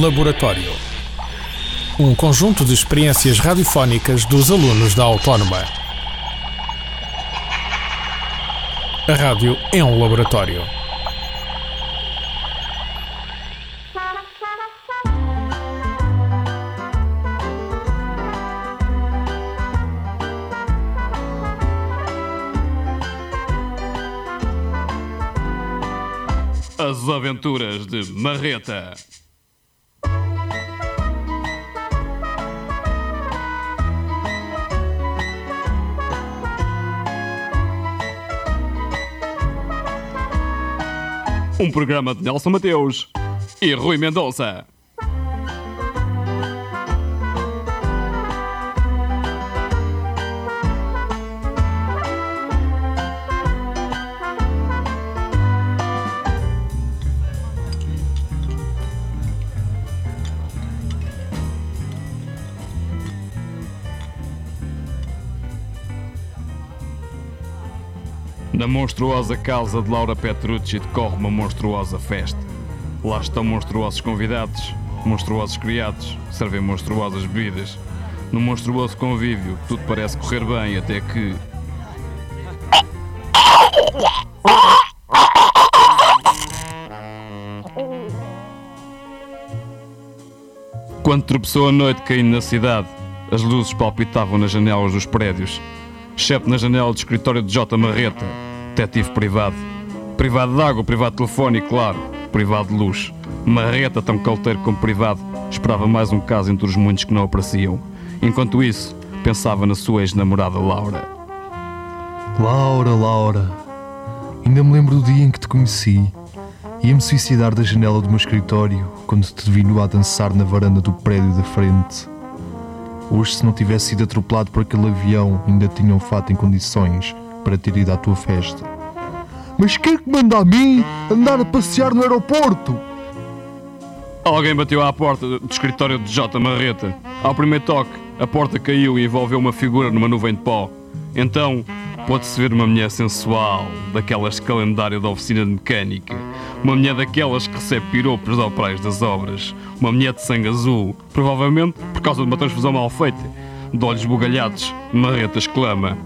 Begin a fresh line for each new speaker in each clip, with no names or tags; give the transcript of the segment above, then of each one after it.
Laboratório. Um conjunto de experiências radiofónicas dos alunos da Autónoma. A rádio é um laboratório.
As Aventuras de Marreta. Um programa de Nelson Mateus e Rui Mendonça. Monstruosa casa de Laura Petrucci decorre uma monstruosa festa. Lá estão monstruosos convidados, monstruosos criados, servem monstruosas bebidas. No monstruoso convívio, tudo parece correr bem até que. Quando tropeçou a noite caindo na cidade, as luzes palpitavam nas janelas dos prédios, exceto na janela do escritório de J. Marreta, detetive privado. Privado de água, privado de telefone e, claro, privado de luz. Marreta, tão calteiro como privado, esperava mais um caso entre os muitos que não apareciam. Enquanto isso, pensava na sua ex-namorada Laura.
Laura, Laura, ainda me lembro do dia em que te conheci. Ia-me suicidar da janela do meu escritório quando te vi nu a dançar na varanda do prédio da frente. Hoje, se não tivesse sido atropelado por aquele avião, ainda tinha um fato em condições para ter ido à tua festa. Mas quem é que manda a mim andar a passear no aeroporto?
Alguém bateu à porta do escritório de J. Marreta. Ao primeiro toque, a porta caiu e envolveu uma figura numa nuvem de pó. Então, pode-se ver uma mulher sensual, daquelas de calendário da oficina de mecânica. Uma mulher daquelas que recebe piropos ao praia das obras. Uma mulher de sangue azul, provavelmente por causa de uma transfusão mal feita. De olhos bugalhados, Marreta exclama.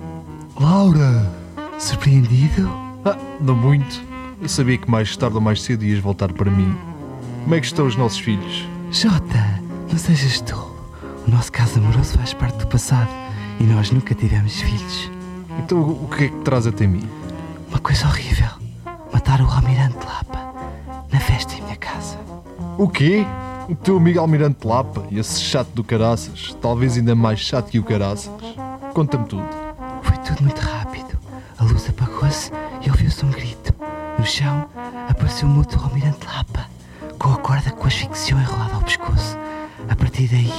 Laura!
Surpreendido?
Ah, não muito. Eu sabia que mais tarde ou mais cedo ias voltar para mim. Como é que estão os nossos filhos?
Jota, não sejas tolo. O nosso caso amoroso faz parte do passado e nós nunca tivemos filhos.
Então o que é que te traz até mim?
Uma coisa horrível. Matar o Almirante Lapa na festa em minha casa.
O quê? O teu amigo Almirante Lapa, esse chato do caraças, talvez ainda mais chato que o caraças. Conta-me tudo.
Foi tudo muito rápido. A luz apagou-se e ouviu-se um grito. No chão apareceu um outro Almirante Lapa, com a corda que o asfixiou enrolada ao pescoço. A partir daí,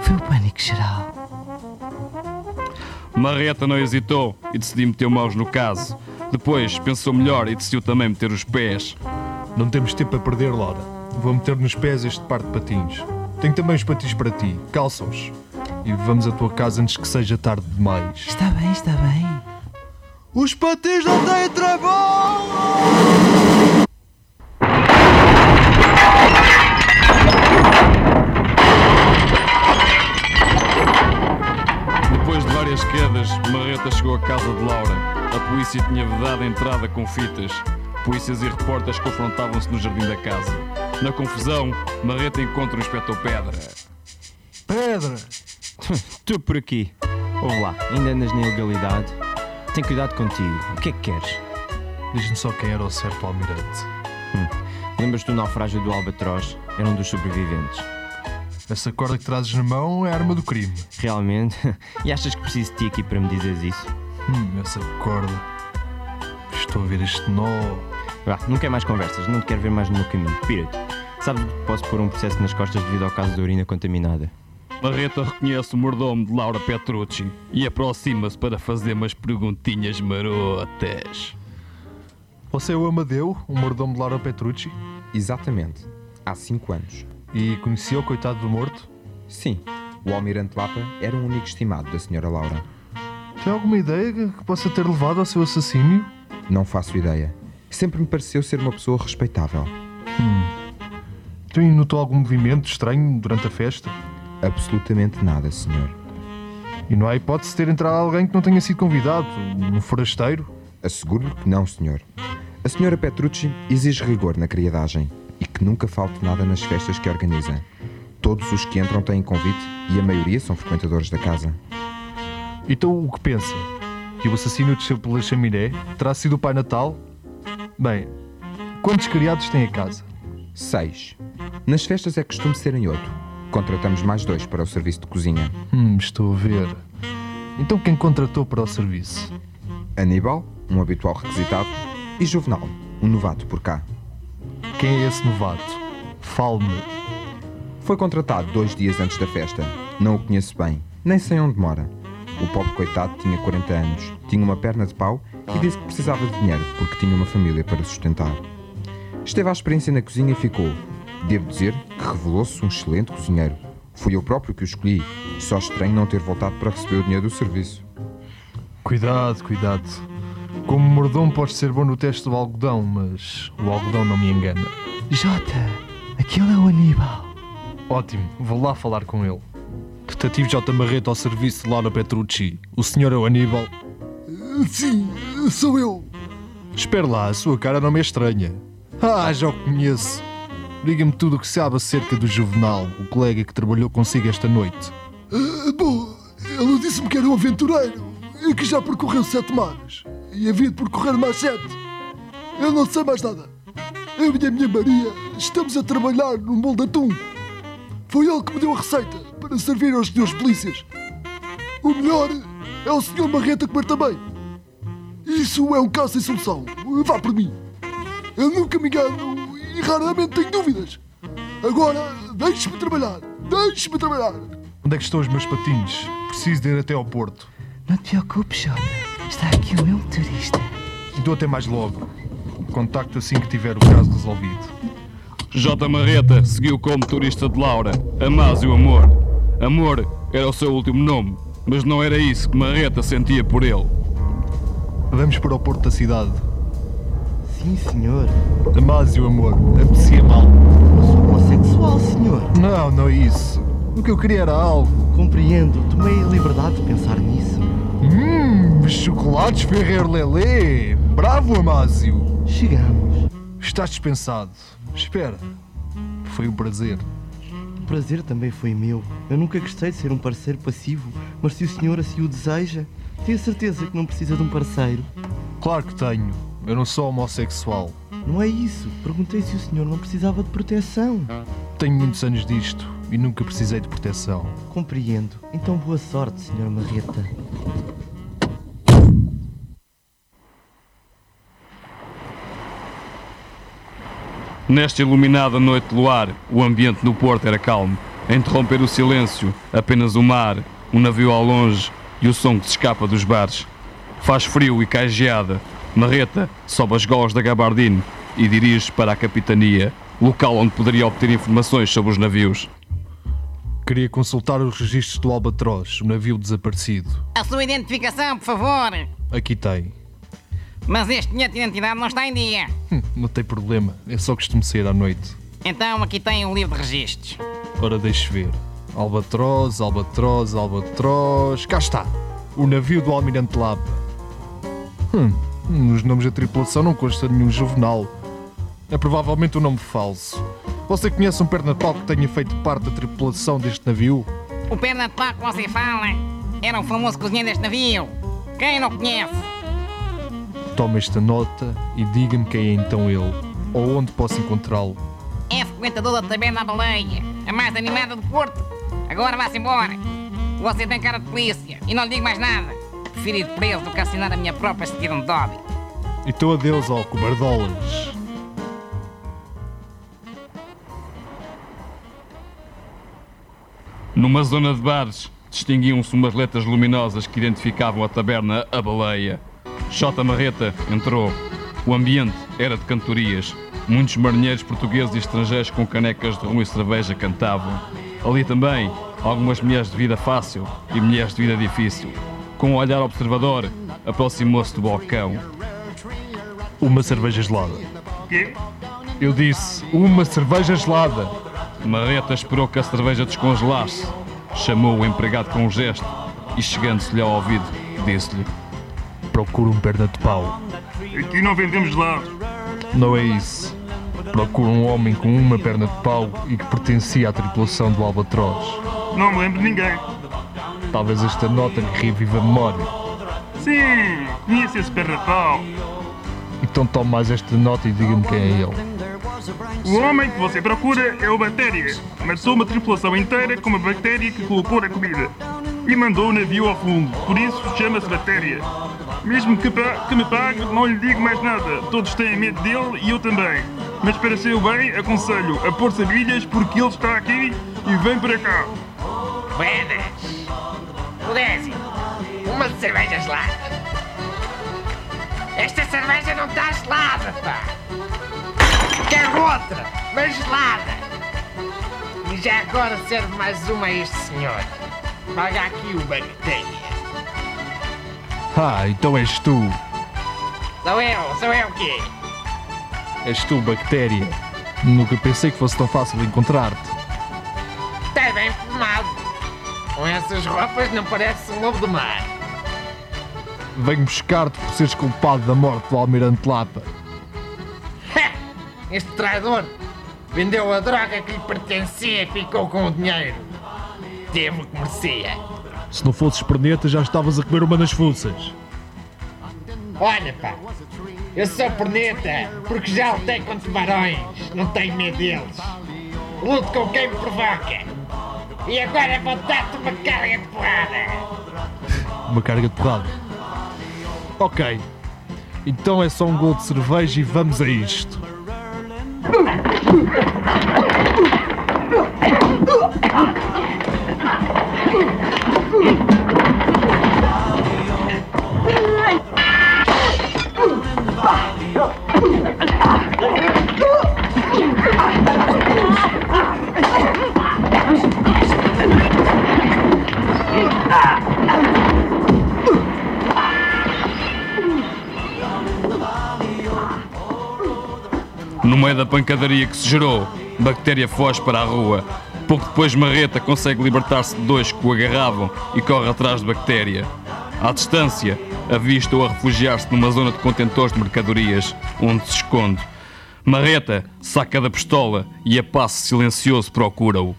foi o pânico geral.
Marreta não hesitou e decidiu meter mãos no caso. Depois pensou melhor e decidiu também meter os pés.
Não temos tempo a perder, Laura. Vou meter nos pés este par de patins. Tenho também os patins para ti. Calça-os. E vamos à tua casa antes que seja tarde demais.
Está bem, está bem.
Os patins não têm travão!
Depois de várias quedas, Marreta chegou à casa de Laura. A polícia tinha vedado a entrada com fitas. Polícias e repórteres confrontavam-se no jardim da casa. Na confusão, Marreta encontra o inspetor Pedra.
Pedra!
Tu por aqui. Ouve lá, ainda andas na ilegalidade. Tem cuidado contigo. O que é que queres?
Diz-me só quem era o certo almirante.
Lembras-te do naufrágio do Albatroz? Era um dos sobreviventes.
Essa corda que trazes na mão é a arma do crime.
Realmente? E achas que preciso de ti aqui para me dizeres isso?
Hum, essa corda. Estou a ver este nó.
Vá, não quer mais conversas, não te quero ver mais no meu caminho. Pira-te. Sabes que posso pôr um processo nas costas devido ao caso da urina contaminada.
Marreta reconhece o mordomo de Laura Petrucci e aproxima-se para fazer umas perguntinhas marotas.
Você é o Amadeu, o mordomo de Laura Petrucci?
Exatamente. Há cinco anos.
E conhecia o coitado do morto?
Sim, o Almirante Lapa era um amigo estimado da Sra. Laura.
Tem alguma ideia que possa ter levado ao seu assassínio?
Não faço ideia. Sempre me pareceu ser uma pessoa respeitável.
Tu notou algum movimento estranho durante a festa?
Absolutamente nada, senhor.
E não há hipótese de ter entrado alguém que não tenha sido convidado? Um forasteiro?
Asseguro-lhe que não, senhor. A senhora Petrucci exige rigor na criadagem e que nunca falte nada nas festas que organiza. Todos os que entram têm convite e a maioria são frequentadores da casa.
Então o que pensa? Que o assassino desceu pela chaminé? Terá sido o Pai Natal? Bem, quantos criados tem a casa?
Seis. Nas festas é costume serem oito. Contratamos mais dois para o serviço de cozinha.
Hum, estou a ver. Então quem contratou para o serviço?
Aníbal, um habitual requisitado, e Juvenal, um novato por cá.
Quem é esse novato? Fale-me.
Foi contratado dois dias antes da festa. Não o conheço bem, nem sei onde mora. O pobre coitado tinha 40 anos, tinha uma perna de pau e disse que precisava de dinheiro porque tinha uma família para sustentar. Esteve à experiência na cozinha e ficou. Devo dizer que revelou-se um excelente cozinheiro. Fui eu próprio que o escolhi. Só estranho não ter voltado para receber o dinheiro do serviço.
Cuidado, cuidado. Como mordomo podes ser bom no teste do algodão, mas o algodão não me engana.
Jota, aquele é o Aníbal.
Ótimo, vou lá falar com ele. Detetivo J. Marreto ao serviço de Laura Petrucci. O senhor é o Aníbal?
Sim, sou eu.
Espera lá, a sua cara não me é estranha. Ah, já o conheço. Diga-me tudo o que sabe acerca do Juvenal, o colega que trabalhou consigo esta noite.
Ah, bom, ele disse-me que era um aventureiro e que já percorreu sete mares e havia de percorrer mais sete. Eu não sei mais nada. Eu e a minha Maria estamos a trabalhar num bolo de atum. Foi ele que me deu a receita para servir aos senhores polícias. O melhor é o senhor Marreta comer também. Isso é um caso sem solução. Vá por mim. Eu nunca me engano e raramente tenho dúvidas. Agora, deixe-me trabalhar. Deixe-me trabalhar.
Onde é que estão os meus patins? Preciso de ir até ao Porto.
Não te preocupes, Jota. Está aqui o meu motorista.
Dou até mais logo. Contacto assim que tiver o caso resolvido.
J. Marreta seguiu como turista de Laura, Amásio Amor. Amor era o seu último nome, mas não era isso que Marreta sentia por ele.
Vamos para o Porto da cidade.
Sim, senhor.
Amásio, amor, aprecia mal.
Eu sou homossexual, senhor.
Não, não é isso. O que eu queria era algo.
Compreendo. Tomei a liberdade de pensar nisso.
Hum, chocolates Ferrer Lelê. Bravo, Amásio.
Chegamos.
Estás dispensado. Espera. Foi um prazer.
O prazer também foi meu. Eu nunca gostei de ser um parceiro passivo, mas se o senhor assim o deseja, tenho certeza que não precisa de um parceiro.
Claro que tenho. Eu não sou homossexual.
Não é isso. Perguntei se o senhor não precisava de proteção.
Tenho muitos anos disto e nunca precisei de proteção.
Compreendo. Então boa sorte, senhor Marreta.
Nesta iluminada noite de luar, o ambiente no porto era calmo. A interromper o silêncio, apenas o mar, um navio ao longe e o som que se escapa dos bares. Faz frio e cai geada. Marreta sobe as golas da gabardine e dirige para a capitania, local onde poderia obter informações sobre os navios.
Queria consultar os registros do Albatroz, o navio desaparecido.
A sua identificação, por favor.
Aqui tem.
Mas este bilhete de identidade não está em dia.
Hum, não tem problema, é só costumo sair à noite.
Então aqui tem o livro de registros.
Ora, deixe ver. Albatroz, Albatroz, Albatroz. Cá está! O navio do Almirante Lapa. Hum, nos nomes da tripulação não consta nenhum juvenal. É provavelmente um nome falso. Você conhece um perna de pau que tenha feito parte da tripulação deste navio?
O perna de pau que você fala era o famoso cozinheiro deste navio. Quem não conhece?
Tome esta nota e diga-me quem é então ele, ou onde posso encontrá-lo.
É frequentador da taberna à baleia, a mais animada do Porto. Agora vá-se embora. Você tem cara de polícia e não lhe digo mais nada. Prefiro ir preso do que assinar a minha própria certidão de óbito.
Então adeus, ó cobardolas.
Numa zona de bares, distinguiam-se umas letras luminosas que identificavam a taberna A Baleia. J. Marreta entrou. O ambiente era de cantorias. Muitos marinheiros portugueses e estrangeiros com canecas de rum e cerveja cantavam. Ali também, algumas mulheres de vida fácil e mulheres de vida difícil. Com um olhar observador, aproximou-se do balcão.
Uma cerveja gelada. Eu disse, uma cerveja gelada.
Marreta esperou que a cerveja descongelasse, chamou o empregado com um gesto e, chegando-se-lhe ao ouvido, disse-lhe:
Procuro um perna de pau.
Aqui não vendemos gelados.
Não é isso. Procuro um homem com uma perna de pau e que pertencia à tripulação do Albatroz.
Não me lembro de ninguém.
Talvez esta nota lhe reviva a memória.
Sim, conheço esse pau.
Então tome mais esta nota e diga-me quem é ele.
O homem que você procura é o Bactéria. Matou uma tripulação inteira com uma bactéria que colocou na comida. E mandou o navio ao fundo. Por isso chama-se Bactéria. Mesmo que, que me pague, não lhe digo mais nada. Todos têm medo dele e eu também. Mas para seu bem, aconselho a pôr sabilhas porque ele está aqui e vem para cá.
Buenas! Odésio, uma cerveja gelada. Esta cerveja não está gelada, pá! Quero outra, mas gelada! E já agora serve mais uma a este senhor. Paga aqui o bactéria.
Ah, então és tu.
Sou eu, sou eu o quê?
És tu, bactéria. Nunca pensei que fosse tão fácil encontrar-te.
Essas roupas não parece um lobo do mar.
Venho buscar-te por seres culpado da morte do Almirante Lapa.
Este traidor vendeu a droga que lhe pertencia e ficou com o dinheiro. Teve o que merecia.
Se não fosses perneta, já estavas a comer uma das fuças.
Olha, pá, eu sou perneta porque já lutei com tubarões, não tenho medo deles. Luto com quem me provoca. E agora vou dar-te uma carga de porrada.
Uma carga de porrada. Ok. Então é só um gol de cerveja e vamos a isto.
meio da pancadaria que se gerou, Bactéria foge para a rua. Pouco depois, Marreta consegue libertar-se de dois que o agarravam e corre atrás de Bactéria. À distância, avista-o a refugiar-se numa zona de contentores de mercadorias, onde se esconde. Marreta saca da pistola e a passo silencioso procura-o.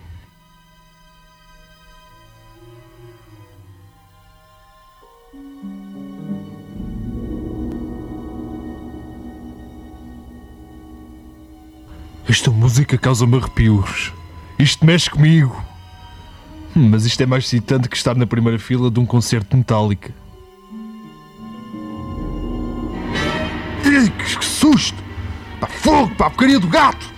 Esta música causa-me arrepios. Isto mexe comigo. Hum, Mas isto é mais excitante que estar na primeira fila de um concerto de Metallica.
Ei, que, susto! Pá, fogo, pá, porcaria do gato!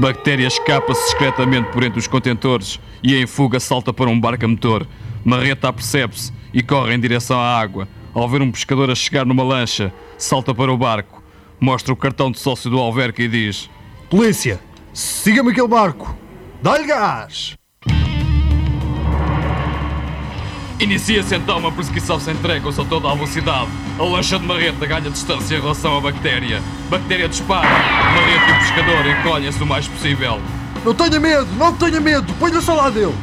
Bactéria escapa-se discretamente por entre os contentores e em fuga salta para um barco a motor. Marreta apercebe-se e corre em direção à água. Ao ver um pescador a chegar numa lancha, salta para o barco, mostra o cartão de sócio do Alverca e diz:
Polícia, siga-me aquele barco! Dá-lhe gás!
Inicia-se então uma perseguição sem tréguas a toda a velocidade. A lancha de Marreta ganha distância em relação à bactéria. Bactéria dispara. Marreta e o pescador encolhem-se o mais possível.
Não tenha medo, não tenha medo, ponha-se ao lado dele!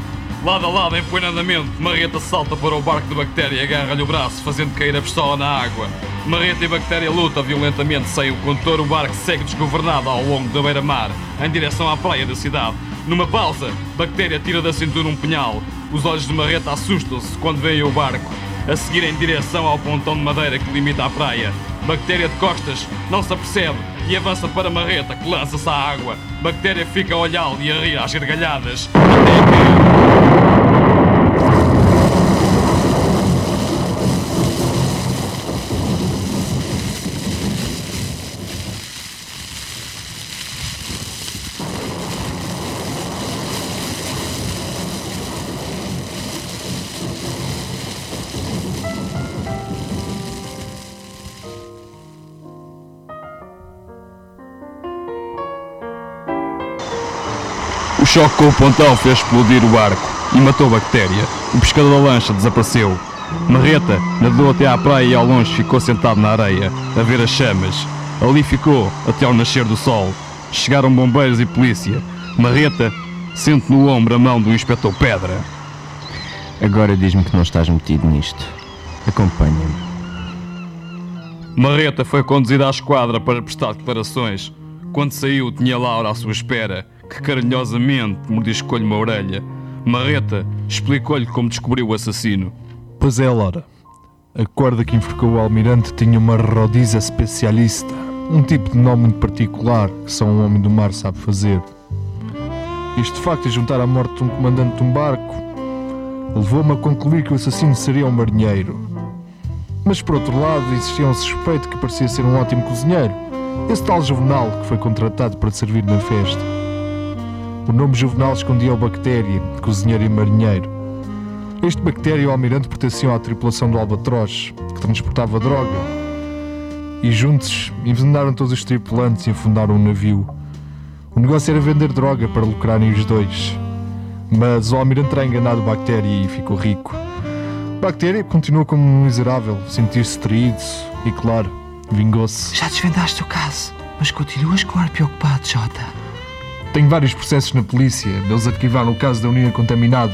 Lado a lado, em pleno andamento, Marreta salta para o barco de Bactéria e agarra-lhe o braço, fazendo cair a pistola na água. Marreta e Bactéria lutam violentamente sem o condutor, o barco segue desgovernado ao longo da beira-mar, em direção à praia da cidade. Numa pausa, Bactéria tira da cintura um punhal. Os olhos de Marreta assustam-se quando veem o barco, a seguir em direção ao pontão de madeira que limita a praia. Bactéria de costas não se apercebe e avança para Marreta, que lança-se à água. Bactéria fica a olhá-lo e a rir às gargalhadas, até que... choque com o pontão fez explodir o barco e matou a bactéria. O pescador da lancha desapareceu. Marreta nadou até à praia e ao longe ficou sentado na areia, a ver as chamas. Ali ficou até ao nascer do sol. Chegaram bombeiros e polícia. Marreta sente no ombro a mão do inspetor Pedra.
Agora diz-me que não estás metido nisto. Acompanha-me.
Marreta foi conduzida à esquadra para prestar declarações. Quando saiu, tinha Laura à sua espera, que carinhosamente mordiscou-lhe uma orelha. Marreta explicou-lhe como descobriu o assassino.
Pois é, Laura. A corda que enforcou o almirante tinha uma rodiza especialista. Um tipo de nó muito particular que só um homem do mar sabe fazer. Isto de facto é juntar à morte de um comandante de um barco levou-me a concluir que o assassino seria um marinheiro. Mas por outro lado, existia um suspeito que parecia ser um ótimo cozinheiro. Esse tal Juvenal que foi contratado para servir na festa. O nome Juvenal escondia o bactéria, cozinheiro e marinheiro. Este bactéria e o almirante pertenciam à tripulação do Albatroz, que transportava droga. E juntos envenenaram todos os tripulantes e afundaram o navio. O negócio era vender droga para lucrarem os dois. Mas o almirante terá enganado o bactéria e ficou rico. O bactéria continua como um miserável, sentir-se traído e, claro, vingou-se.
Já desvendaste o caso, mas continuas com ar preocupado, Jota.
Tenho vários processos na polícia, eles arquivaram o caso da urina contaminada.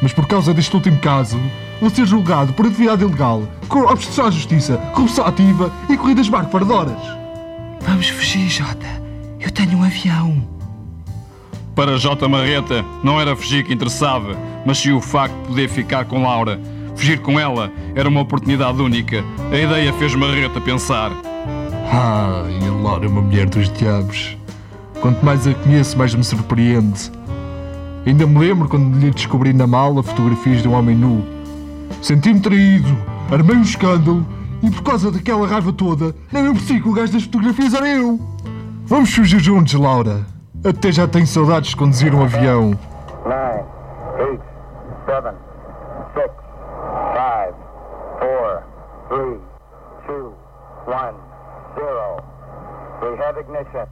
Mas por causa deste último caso, vou ser julgado por atividade ilegal, com obstrução à justiça, corrupção ativa e corridas barco fardoras.
Vamos fugir, Jota. Eu tenho um avião.
Para J. Marreta, não era fugir que interessava, mas sim o facto de poder ficar com Laura. Fugir com ela era uma oportunidade única. A ideia fez Marreta pensar.
Ah, e a Laura é uma mulher dos diabos. Quanto mais a conheço, mais me surpreende. Ainda me lembro quando lhe descobri na mala fotografias de um homem nu. Senti-me traído, armei um escândalo e por causa daquela raiva toda, nem me percebi que o gajo das fotografias era eu. Vamos fugir juntos, Laura. Até já tenho saudades de conduzir um avião.
nine, eight, seven, six, five, four, three, two, one, zero. We have ignition.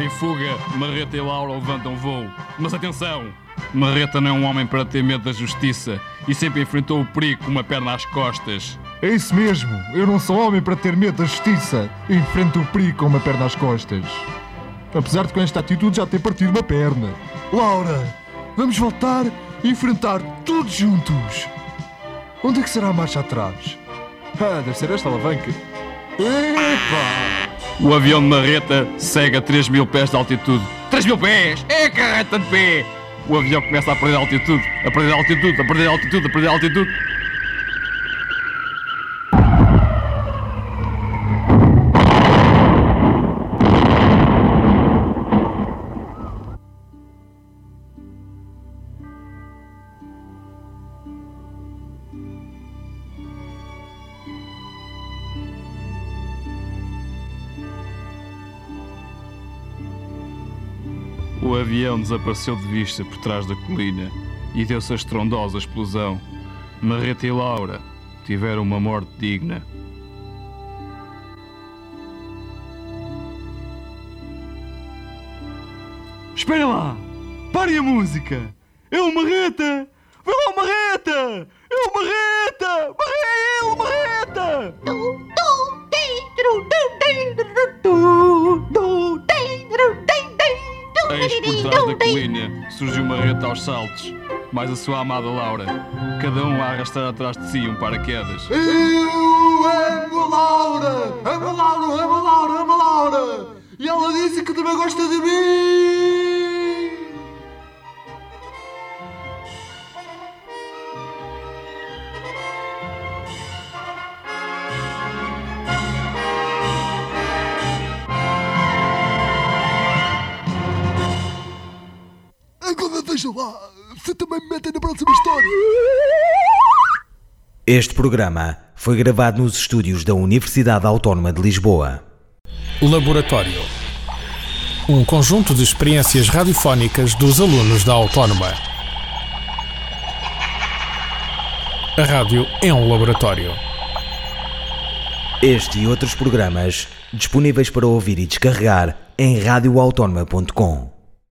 Em fuga, Marreta e Laura levantam voo. Mas atenção! Marreta não é um homem para ter medo da justiça e sempre enfrentou o perigo com uma perna às costas.
É isso mesmo, eu não sou homem para ter medo da justiça. Enfrento o perigo com uma perna às costas. Apesar de com esta atitude já ter partido uma perna. Laura, vamos voltar e enfrentar todos juntos. Onde é que será a marcha atrás? Ah, deve ser esta alavanca. Epa!
O avião de Marreta segue a 3 mil pés de altitude. 3 mil pés! É carreta de pé! O avião começa a perder altitude, a perder altitude, a perder altitude, a perder altitude. Desapareceu de vista por trás da colina e deu-se a estrondosa explosão. Marreta e Laura tiveram uma morte digna.
Espera lá! Pare a música! É o Marreta! Vê lá o Marreta! É o Marreta! É ele, Marreta!
Eis por trás da colina surgiu Marreta aos saltos, mais a sua amada Laura, cada um a arrastar atrás de si um paraquedas.
Eu amo a Laura! Amo a Laura, amo a Laura, amo a Laura! E ela disse que também gosta de mim! Também me metem na próxima história.
Este programa foi gravado nos estúdios da Universidade Autónoma de Lisboa.
Laboratório. Um conjunto de experiências radiofónicas dos alunos da Autónoma. A rádio é um laboratório.
Este e outros programas disponíveis para ouvir e descarregar em radioautónoma.com.